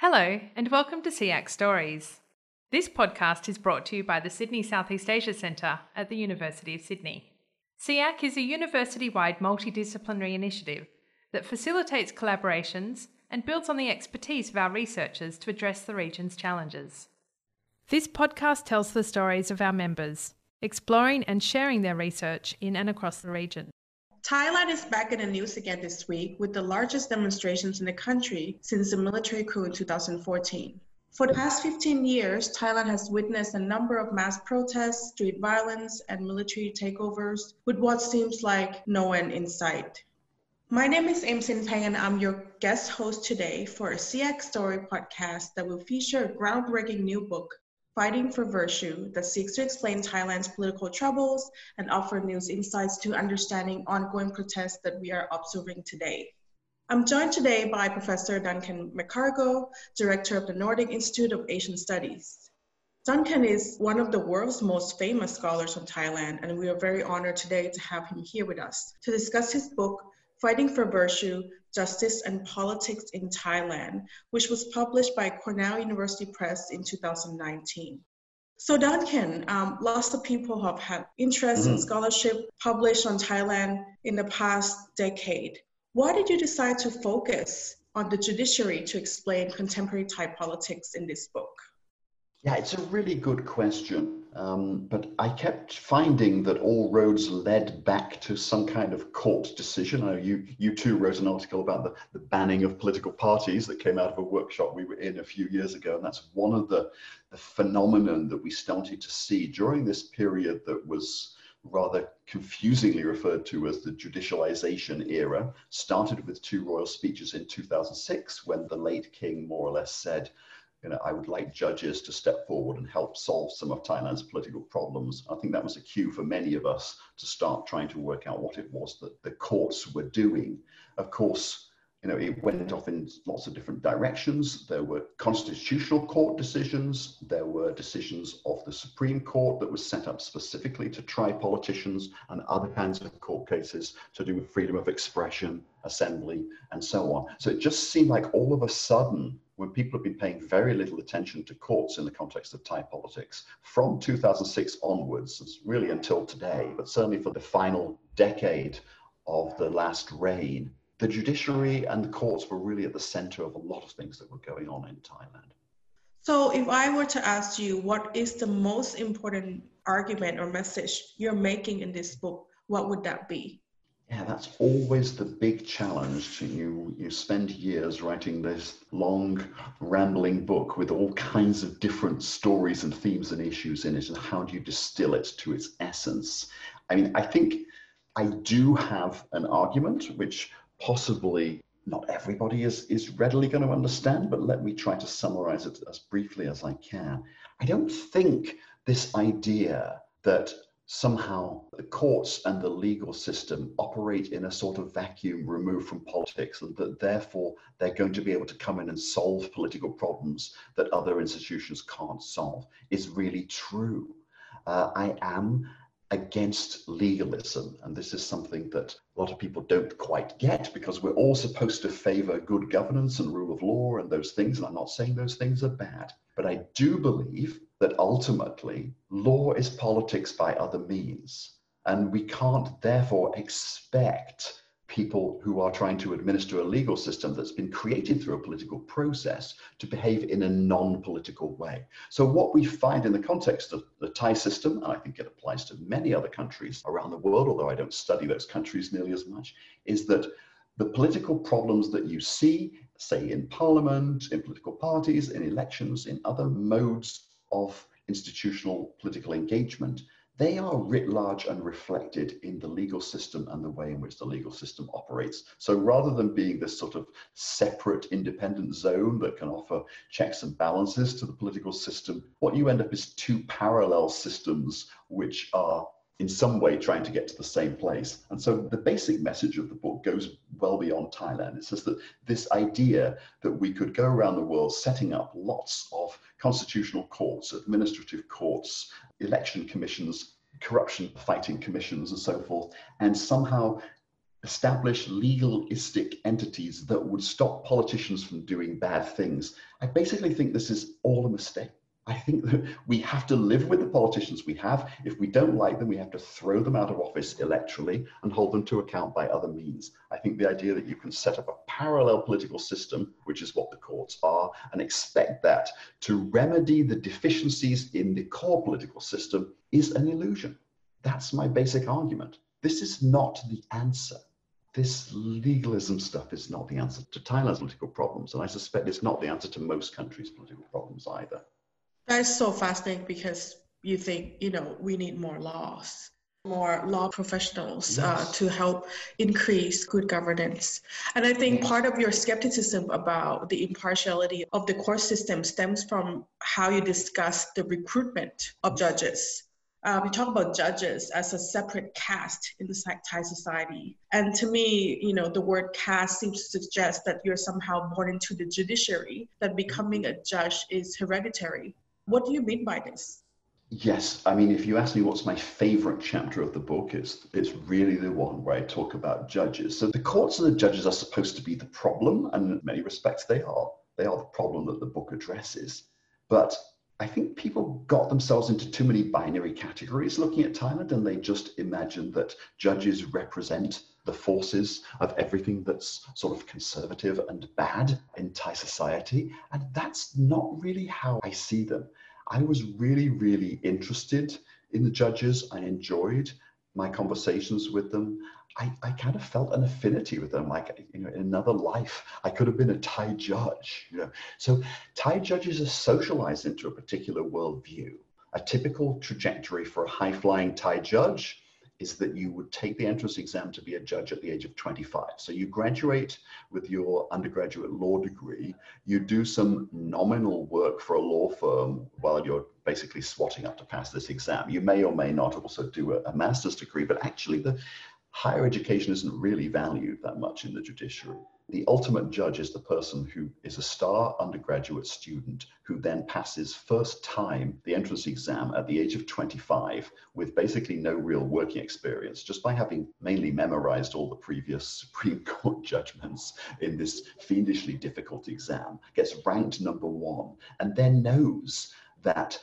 Hello, and welcome to SEAC Stories. This podcast is brought to you by the Sydney Southeast Asia Centre at the University of Sydney. SEAC is a university wide multidisciplinary initiative that facilitates collaborations and builds on the expertise of our researchers to address the region's challenges. This podcast tells the stories of our members, exploring and sharing their research in and across the region. Thailand is back in the news again this week with the largest demonstrations in the country since the military coup in 2014. For the past 15 years, Thailand has witnessed a number of mass protests, street violence, and military takeovers with what seems like no end in sight. My name is Aim Sinpeng, and I'm your guest host today for a SEAC Story podcast that will feature a groundbreaking new book Fighting for Virtue that seeks to explain Thailand's political troubles and offer news insights to understanding ongoing protests that we are observing today. I'm joined today by Professor Duncan McCargo, Director of the Nordic Institute of Asian Studies. Duncan is one of the world's most famous scholars on Thailand, and we are very honored today to have him here with us to discuss his book, Fighting for Virtue Justice and Politics in Thailand, which was published by Cornell University Press in 2019. So, Duncan, um, lots of people have had interest mm-hmm. in scholarship published on Thailand in the past decade. Why did you decide to focus on the judiciary to explain contemporary Thai politics in this book? Yeah, it's a really good question. Um, but I kept finding that all roads led back to some kind of court decision. I know you, you too wrote an article about the, the banning of political parties that came out of a workshop we were in a few years ago. And that's one of the, the phenomenon that we started to see during this period that was rather confusingly referred to as the judicialization era, started with two royal speeches in 2006 when the late king more or less said, you know, I would like judges to step forward and help solve some of Thailand's political problems. I think that was a cue for many of us to start trying to work out what it was that the courts were doing. Of course, you know, it went off in lots of different directions. There were constitutional court decisions. There were decisions of the Supreme Court that was set up specifically to try politicians and other kinds of court cases to do with freedom of expression, assembly, and so on. So it just seemed like all of a sudden when people have been paying very little attention to courts in the context of Thai politics from 2006 onwards, really until today, but certainly for the final decade of the last reign, the judiciary and the courts were really at the center of a lot of things that were going on in Thailand. So, if I were to ask you what is the most important argument or message you're making in this book, what would that be? Yeah, that's always the big challenge. You you spend years writing this long, rambling book with all kinds of different stories and themes and issues in it, and how do you distill it to its essence? I mean, I think I do have an argument which possibly not everybody is is readily going to understand, but let me try to summarize it as briefly as I can. I don't think this idea that somehow the courts and the legal system operate in a sort of vacuum removed from politics, and that therefore they're going to be able to come in and solve political problems that other institutions can't solve, is really true. Uh, I am against legalism. And this is something that a lot of people don't quite get because we're all supposed to favor good governance and rule of law and those things. And I'm not saying those things are bad, but I do believe that ultimately law is politics by other means. And we can't therefore expect people who are trying to administer a legal system that's been created through a political process to behave in a non-political way. So what we find in the context of the Thai system, and I think it applies to many other countries around the world, although I don't study those countries nearly as much, is that the political problems that you see, say in parliament, in political parties, in elections, in other modes of institutional political engagement, they are writ large and reflected in the legal system and the way in which the legal system operates. So rather than being this sort of separate independent zone that can offer checks and balances to the political system, what you end up is two parallel systems which are in some way trying to get to the same place. And so the basic message of the book goes well beyond Thailand. It's just that this idea that we could go around the world setting up lots of constitutional courts, administrative courts, election commissions, corruption fighting commissions, and so forth, and somehow establish legalistic entities that would stop politicians from doing bad things. I basically think this is all a mistake. I think that we have to live with the politicians we have. If we don't like them, we have to throw them out of office electorally and hold them to account by other means. I think the idea that you can set up a parallel political system, which is what the courts are, and expect that to remedy the deficiencies in the core political system is an illusion. That's my basic argument. This is not the answer. This legalism stuff is not the answer to Thailand's political problems, and I suspect it's not the answer to most countries' political problems either. That's so fascinating because you think, you know, we need more laws, more law professionals uh, yes. uh, to help increase good governance. And I think part of your skepticism about the impartiality of the court system stems from how you discuss the recruitment of judges. Uh, we talk about judges as a separate caste in the Thai society. And to me, you know, the word caste seems to suggest that you're somehow born into the judiciary, that becoming a judge is hereditary. What do you mean by this? Yes, I mean, if you ask me what's my favorite chapter of the book, it's, it's really the one where I talk about judges. So the courts and the judges are supposed to be the problem, and in many respects they are. They are the problem that the book addresses. But I think people got themselves into too many binary categories looking at Thailand, and they just imagined that judges represent the forces of everything that's sort of conservative and bad in Thai society. And that's not really how I see them. I was really, really interested in the judges. I enjoyed my conversations with them. I, I kind of felt an affinity with them, like you know, in another life, I could have been a Thai judge. You know, so Thai judges are socialized into a particular worldview. A typical trajectory for a high-flying Thai judge is that you would take the entrance exam to be a judge at the age of 25. So you graduate with your undergraduate law degree, you do some nominal work for a law firm while you're basically swatting up to pass this exam. You may or may not also do a, a master's degree, but actually the higher education isn't really valued that much in the judiciary. The ultimate judge is the person who is a star undergraduate student who then passes first time the entrance exam at the age of 25 with basically no real working experience, just by having mainly memorized all the previous Supreme Court judgments in this fiendishly difficult exam, gets ranked number one, and then knows that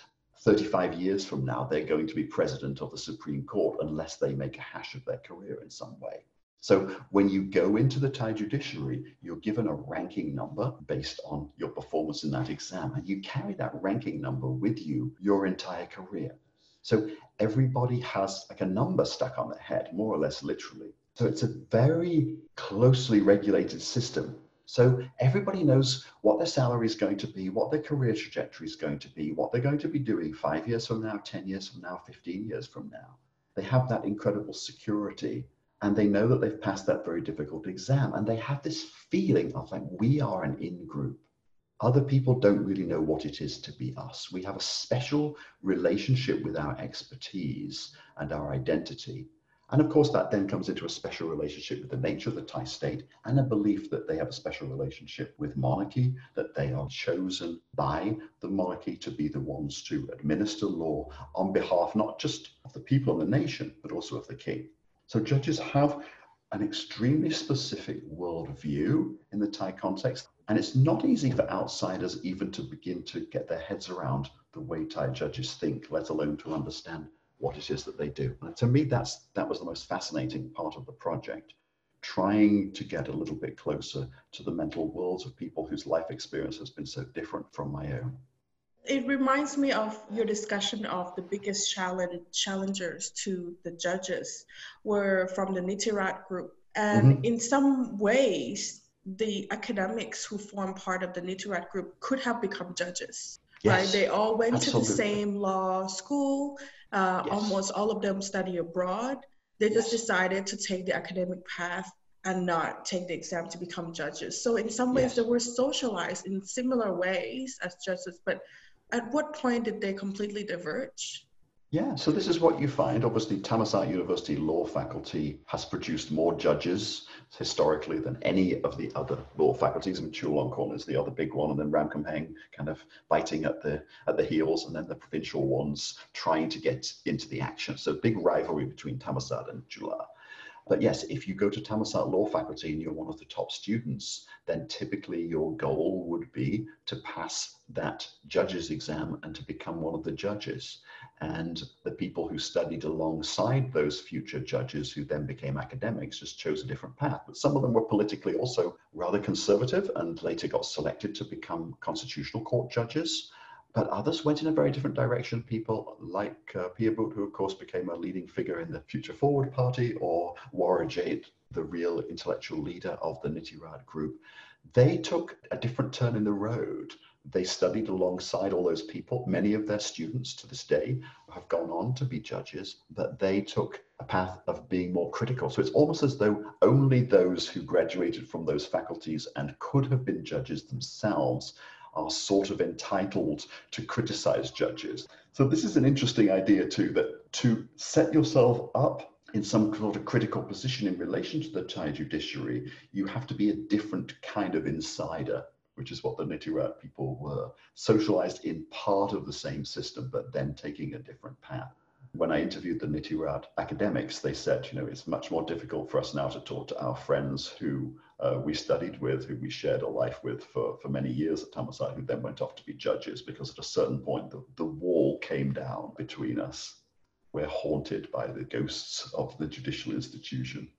35 years from now, they're going to be president of the Supreme Court unless they make a hash of their career in some way. So when you go into the Thai judiciary, you're given a ranking number based on your performance in that exam, and you carry that ranking number with you your entire career. So everybody has like a number stuck on their head, more or less literally. So it's a very closely regulated system. So everybody knows what their salary is going to be, what their career trajectory is going to be, what they're going to be doing five years from now, 10 years from now, 15 years from now. They have that incredible security and they know that they've passed that very difficult exam and they have this feeling of like we are an in group other people don't really know what it is to be us. We have a special relationship with our expertise and our identity and of course that then comes into a special relationship with the nature of the thai state and a belief that they have a special relationship with monarchy that they are chosen by the monarchy to be the ones to administer law on behalf not just of the people and the nation but also of the king. So judges have an extremely specific worldview in the Thai context, and it's not easy for outsiders even to begin to get their heads around the way Thai judges think, let alone to understand what it is that they do. And to me, that's that was the most fascinating part of the project, trying to get a little bit closer to the mental worlds of people whose life experience has been so different from my own it reminds me of your discussion of the biggest challenge challengers to the judges were from the Nitirat group. And mm-hmm. in some ways, the academics who form part of the Nitirat group could have become judges. Yes. Right? They all went Absolutely. to the same law school. Uh, yes. Almost all of them study abroad. They just yes. decided to take the academic path and not take the exam to become judges. So in some ways, they were socialized in similar ways as judges, but at what point did they completely diverge? Yeah, so this is what you find. Obviously, Thammasat University law faculty has produced more judges historically than any of the other law faculties. Mean, Chulalongkorn is the other big one, and then Ramkhamhaeng kind of biting at the at the heels, and then the provincial ones trying to get into the action. So big rivalry between Thammasat and Chula. But yes, if you go to Thammasat Law Faculty and you're one of the top students, then typically your goal would be to pass that judge's exam and to become one of the judges. And the people who studied alongside those future judges who then became academics just chose a different path. But some of them were politically also rather conservative and later got selected to become constitutional court judges. But others went in a very different direction. People like uh, Piyabutr, who of course became a leading figure in the Future Forward Party, or Worajet, the real intellectual leader of the Nitirat group, they took a different turn in the road. They studied alongside all those people. Many of their students to this day have gone on to be judges, but they took a path of being more critical. So it's almost as though only those who graduated from those faculties and could have been judges themselves are sort of entitled to criticize judges. So this is an interesting idea too, that to set yourself up in some sort of critical position in relation to the Thai judiciary, you have to be a different kind of insider, which is what the Nitirat people were, socialized in part of the same system, but then taking a different path when I interviewed the Nitirat academics, they said, you know, it's much more difficult for us now to talk to our friends who uh, we studied with, who we shared a life with for, for many years at Thammasat, who then went off to be judges, because at a certain point, the, the wall came down between us. We're haunted by the ghosts of the judicial institution.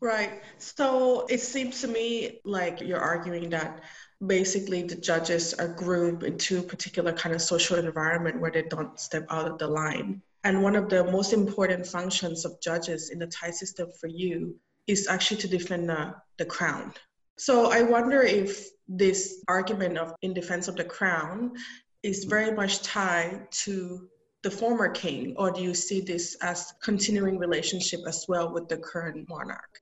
Right. So it seems to me like you're arguing that basically the judges are groomed into a particular kind of social environment where they don't step out of the line. And one of the most important functions of judges in the Thai system for you is actually to defend the, the crown. So I wonder if this argument of in defense of the crown is very much tied to the former king, or do you see this as continuing relationship as well with the current monarch?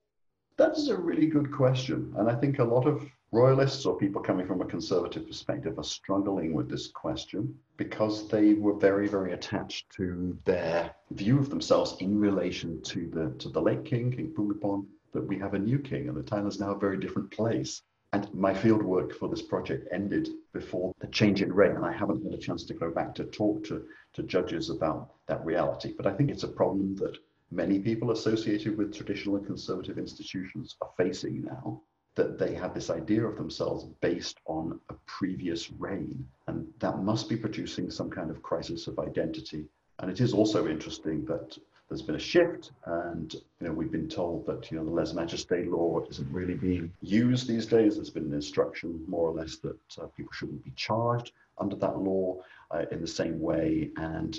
That is a really good question. And I think a lot of royalists or people coming from a conservative perspective are struggling with this question because they were very, very attached to their view of themselves in relation to the to the late king, King Bhumibol, that we have a new king and the Thailand's now a very different place. And my field work for this project ended before the change in reign, and I haven't had a chance to go back to talk to, to judges about that reality. But I think it's a problem that many people associated with traditional and conservative institutions are facing now that they had this idea of themselves based on a previous reign. And that must be producing some kind of crisis of identity. And it is also interesting that there's been a shift and you know we've been told that you know the lese majeste law isn't really being used these days there's been an instruction more or less that uh, people shouldn't be charged under that law uh, in the same way and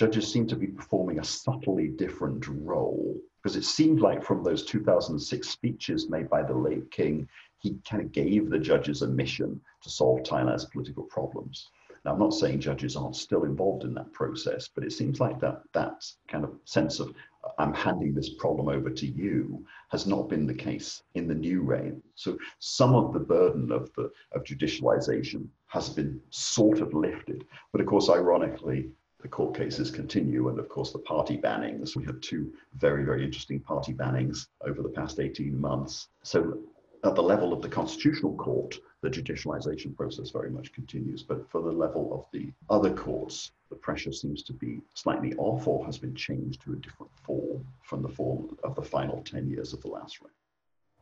judges seem to be performing a subtly different role because it seemed like from those 2006 speeches made by the late king, he kind of gave the judges a mission to solve Thailand's political problems. Now, I'm not saying judges aren't still involved in that process, but it seems like that that kind of sense of I'm handing this problem over to you has not been the case in the new reign. So some of the burden of the of judicialization has been sort of lifted. But of course, ironically, the court cases continue. And of course, the party bannings. We had two very, very interesting party bannings over the past 18 months. So, at the level of the Constitutional Court, the judicialization process very much continues. But for the level of the other courts, the pressure seems to be slightly off or has been changed to a different form from the form of the final 10 years of the last reign.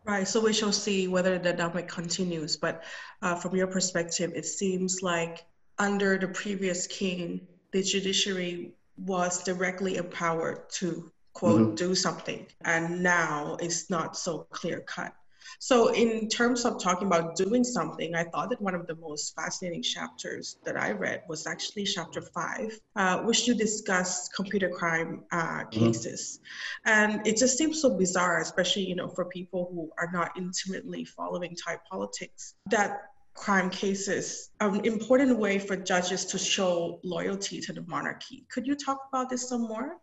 Right, so we shall see whether the dynamic continues. But uh, from your perspective, it seems like under the previous king, the judiciary was directly empowered to quote mm-hmm. do something and now it's not so clear cut so in terms of talking about doing something i thought that one of the most fascinating chapters that i read was actually chapter five uh, which you discuss computer crime uh, mm-hmm. cases mm-hmm. and it just seems so bizarre especially you know for people who are not intimately following thai politics that crime cases an important way for judges to show loyalty to the monarchy. Could you talk about this some more?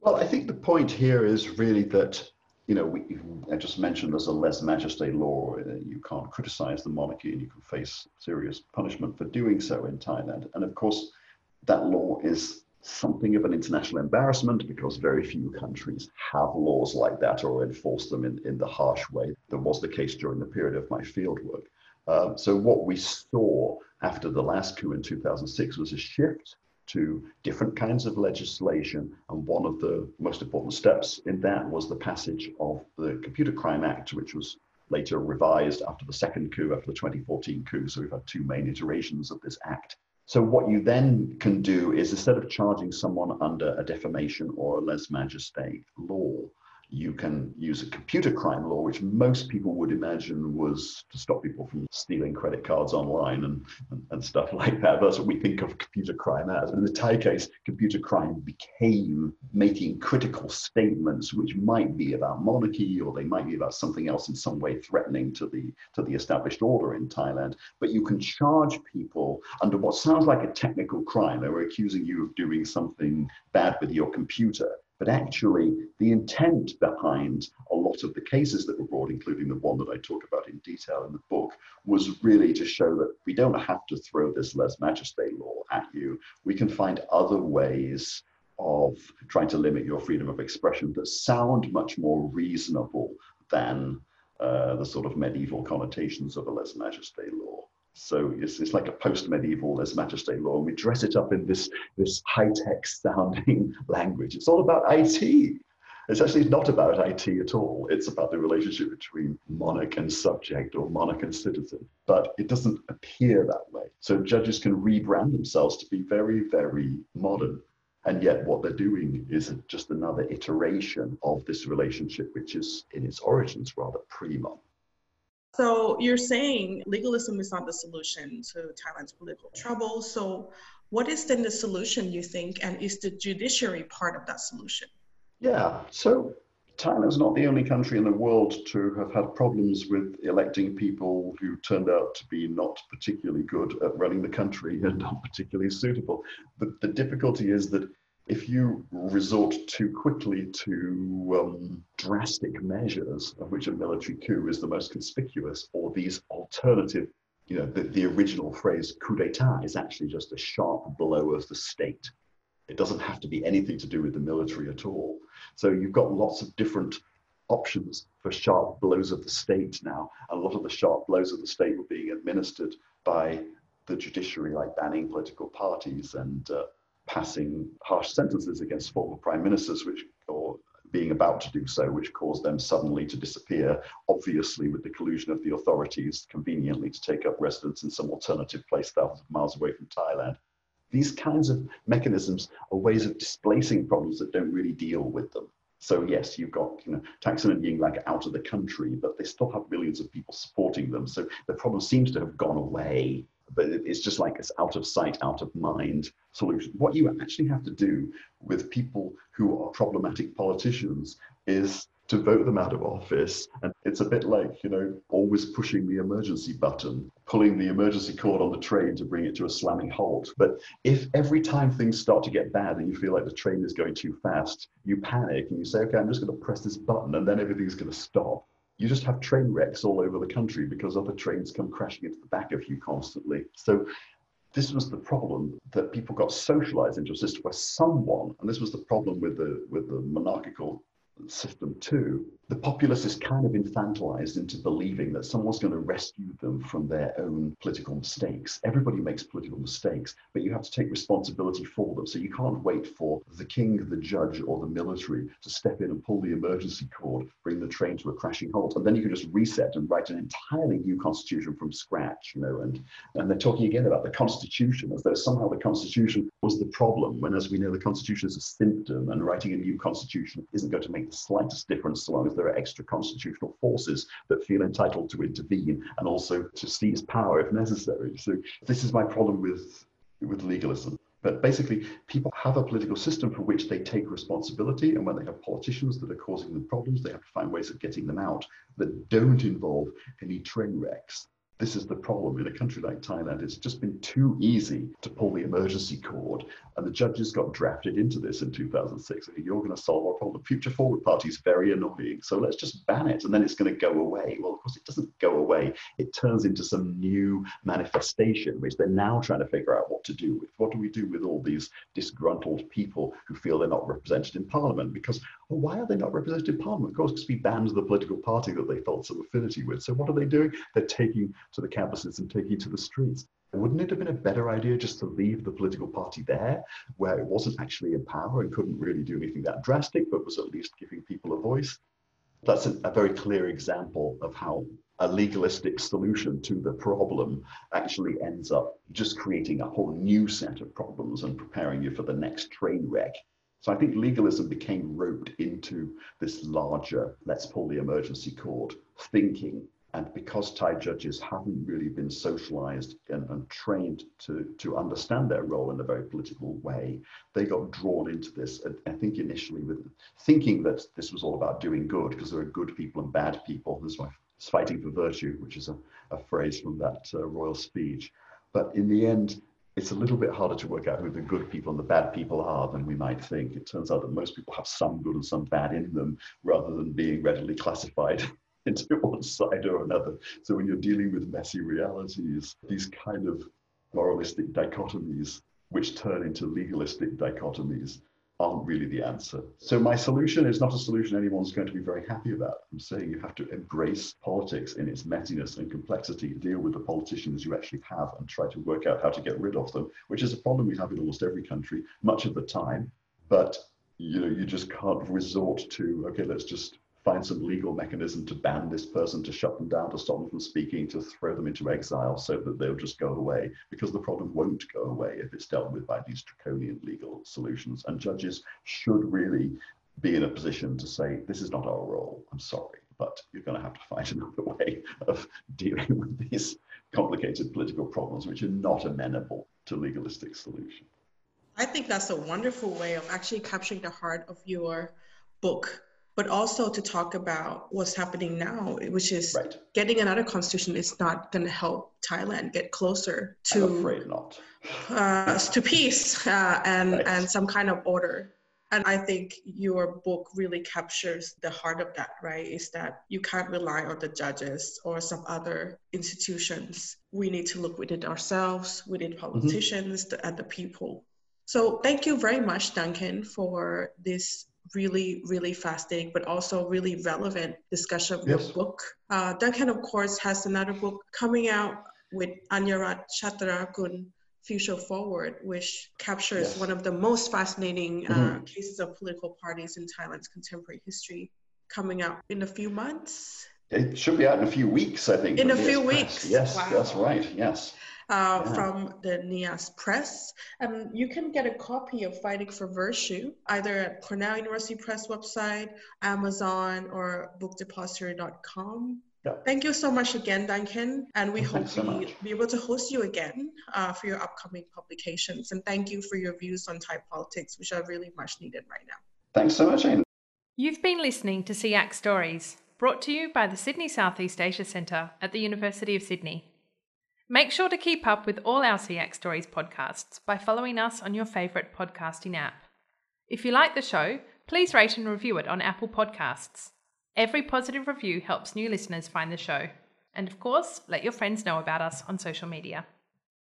Well, I think the point here is really that, you know, we, I just mentioned there's a lese majeste law. Uh, you can't criticize the monarchy and you can face serious punishment for doing so in Thailand. And of course, that law is something of an international embarrassment because very few countries have laws like that or enforce them in, in the harsh way that was the case during the period of my fieldwork. Um, so what we saw after the last coup in 2006 was a shift to different kinds of legislation. And one of the most important steps in that was the passage of the Computer Crime Act, which was later revised after the second coup, after the 2014 coup. So we've had two main iterations of this act. So what you then can do is instead of charging someone under a defamation or a lese majeste law, you can use a computer crime law, which most people would imagine was to stop people from stealing credit cards online and, and, and, stuff like that. That's what we think of computer crime as. In the Thai case, computer crime became making critical statements which might be about monarchy or they might be about something else in some way threatening to the to the established order in Thailand. But you can charge people under what sounds like a technical crime. They were accusing you of doing something bad with your computer but actually, the intent behind a lot of the cases that were brought, including the one that I talk about in detail in the book, was really to show that we don't have to throw this Lese majeste law at you. We can find other ways of trying to limit your freedom of expression that sound much more reasonable than uh, the sort of medieval connotations of a Lese majeste law. So it's, it's like a post-medieval lese majeste law, and we dress it up in this, this high-tech sounding language. It's all about IT. It's actually not about IT at all. It's about the relationship between monarch and subject or monarch and citizen. But it doesn't appear that way. So judges can rebrand themselves to be very, very modern. And yet, what they're doing is just another iteration of this relationship, which is in its origins rather pre modern. So you're saying legalism is not the solution to Thailand's political trouble. So what is then the solution you think, and is the judiciary part of that solution? Yeah. So Thailand is not the only country in the world to have had problems with electing people who turned out to be not particularly good at running the country and not particularly suitable. But the difficulty is that if you resort too quickly to um, drastic measures, of which a military coup is the most conspicuous, or these alternative, you know, the, the original phrase coup d'etat is actually just a sharp blow of the state. It doesn't have to be anything to do with the military at all. So you've got lots of different options for sharp blows of the state now. And a lot of the sharp blows of the state were being administered by the judiciary, like banning political parties and uh, passing harsh sentences against former prime ministers, which or being about to do so, which caused them suddenly to disappear, obviously with the collusion of the authorities conveniently to take up residence in some alternative place thousands of miles away from Thailand. These kinds of mechanisms are ways of displacing problems that don't really deal with them. So yes, you've got you know Thaksin and Yingluck out of the country, but they still have millions of people supporting them. So the problem seems to have gone away but it's just like it's out of sight, out of mind solution. What you actually have to do with people who are problematic politicians is to vote them out of office. And it's a bit like, you know, always pushing the emergency button, pulling the emergency cord on the train to bring it to a slamming halt. But if every time things start to get bad and you feel like the train is going too fast, you panic and you say, okay, I'm just going to press this button and then everything's going to stop you just have train wrecks all over the country because other trains come crashing into the back of you constantly. So this was the problem that people got socialized into a system where someone, and this was the problem with the with the monarchical system too, the populace is kind of infantilized into believing that someone's going to rescue them from their own political mistakes. Everybody makes political mistakes, but you have to take responsibility for them. So you can't wait for the king, the judge, or the military to step in and pull the emergency cord, bring the train to a crashing halt, and then you can just reset and write an entirely new constitution from scratch. You know, and and they're talking again about the constitution as though somehow the constitution was the problem, when as we know the constitution is a symptom, and writing a new constitution isn't going to make the slightest difference so long as there are extra constitutional forces that feel entitled to intervene and also to seize power if necessary. So this is my problem with with legalism. But basically, people have a political system for which they take responsibility. And when they have politicians that are causing them problems, they have to find ways of getting them out that don't involve any train wrecks this is the problem in a country like Thailand. It's just been too easy to pull the emergency cord. And the judges got drafted into this in 2006. You're going to solve our problem. Future Forward Party is very annoying. So let's just ban it and then it's going to go away. Well, of course, it doesn't go away. It turns into some new manifestation, which they're now trying to figure out what to do with. What do we do with all these disgruntled people who feel they're not represented in Parliament? Because well, why are they not represented in Parliament? Of course, because we banned the political party that they felt some affinity with. So what are they doing? They're taking to the campuses and taking to the streets. Wouldn't it have been a better idea just to leave the political party there, where it wasn't actually in power and couldn't really do anything that drastic, but was at least giving people a voice? That's a, a very clear example of how a legalistic solution to the problem actually ends up just creating a whole new set of problems and preparing you for the next train wreck. So I think legalism became roped into this larger, let's pull the emergency cord thinking and because Thai judges haven't really been socialized and, and, trained to, to understand their role in a very political way, they got drawn into this. I think initially with thinking that this was all about doing good because there are good people and bad people. This is fighting for virtue, which is a, a phrase from that uh, royal speech. But in the end, it's a little bit harder to work out who the good people and the bad people are than we might think. It turns out that most people have some good and some bad in them rather than being readily classified into one side or another. So when you're dealing with messy realities, these kind of moralistic dichotomies, which turn into legalistic dichotomies, aren't really the answer. So my solution is not a solution anyone's going to be very happy about. I'm saying you have to embrace politics in its messiness and complexity, deal with the politicians you actually have and try to work out how to get rid of them, which is a problem we have in almost every country much of the time. But you know, you just can't resort to, okay, let's just find some legal mechanism to ban this person, to shut them down, to stop them from speaking, to throw them into exile so that they'll just go away because the problem won't go away if it's dealt with by these draconian legal solutions. And judges should really be in a position to say, this is not our role, I'm sorry, but you're going to have to find another way of dealing with these complicated political problems which are not amenable to legalistic solution. I think that's a wonderful way of actually capturing the heart of your book but also to talk about what's happening now, which is right. getting another constitution is not going to help Thailand get closer to I'm afraid not. uh, to peace uh, and right. and some kind of order. And I think your book really captures the heart of that, right? Is that you can't rely on the judges or some other institutions. We need to look within ourselves, within mm-hmm. politicians, mm-hmm. the, and the people. So thank you very much, Duncan, for this really, really fascinating, but also really relevant discussion of yes. your book. Uh, Duncan, of course, has another book coming out with Anyarat Chattharakul, Future Forward, which captures yes. one of the most fascinating uh, mm-hmm. cases of political parties in Thailand's contemporary history, coming out in a few months. It should be out in a few weeks, I think. In a few weeks. Yes, wow. that's right. Yes uh, yeah. from the NIAS Press. And you can get a copy of Fighting for Virtue either at Cornell University Press website, Amazon, or bookdepository.com. Yeah. Thank you so much again, Duncan. And we hope so we be able to host you again uh, for your upcoming publications. And thank you for your views on Thai politics, which are really much needed right now. Thanks so much, Aim. You've been listening to SEAC Stories, brought to you by the Sydney Southeast Asia Centre at the University of Sydney. Make sure to keep up with all our SEAC Stories podcasts by following us on your favourite podcasting app. If you like the show, please rate and review it on Apple Podcasts. Every positive review helps new listeners find the show. And of course, let your friends know about us on social media.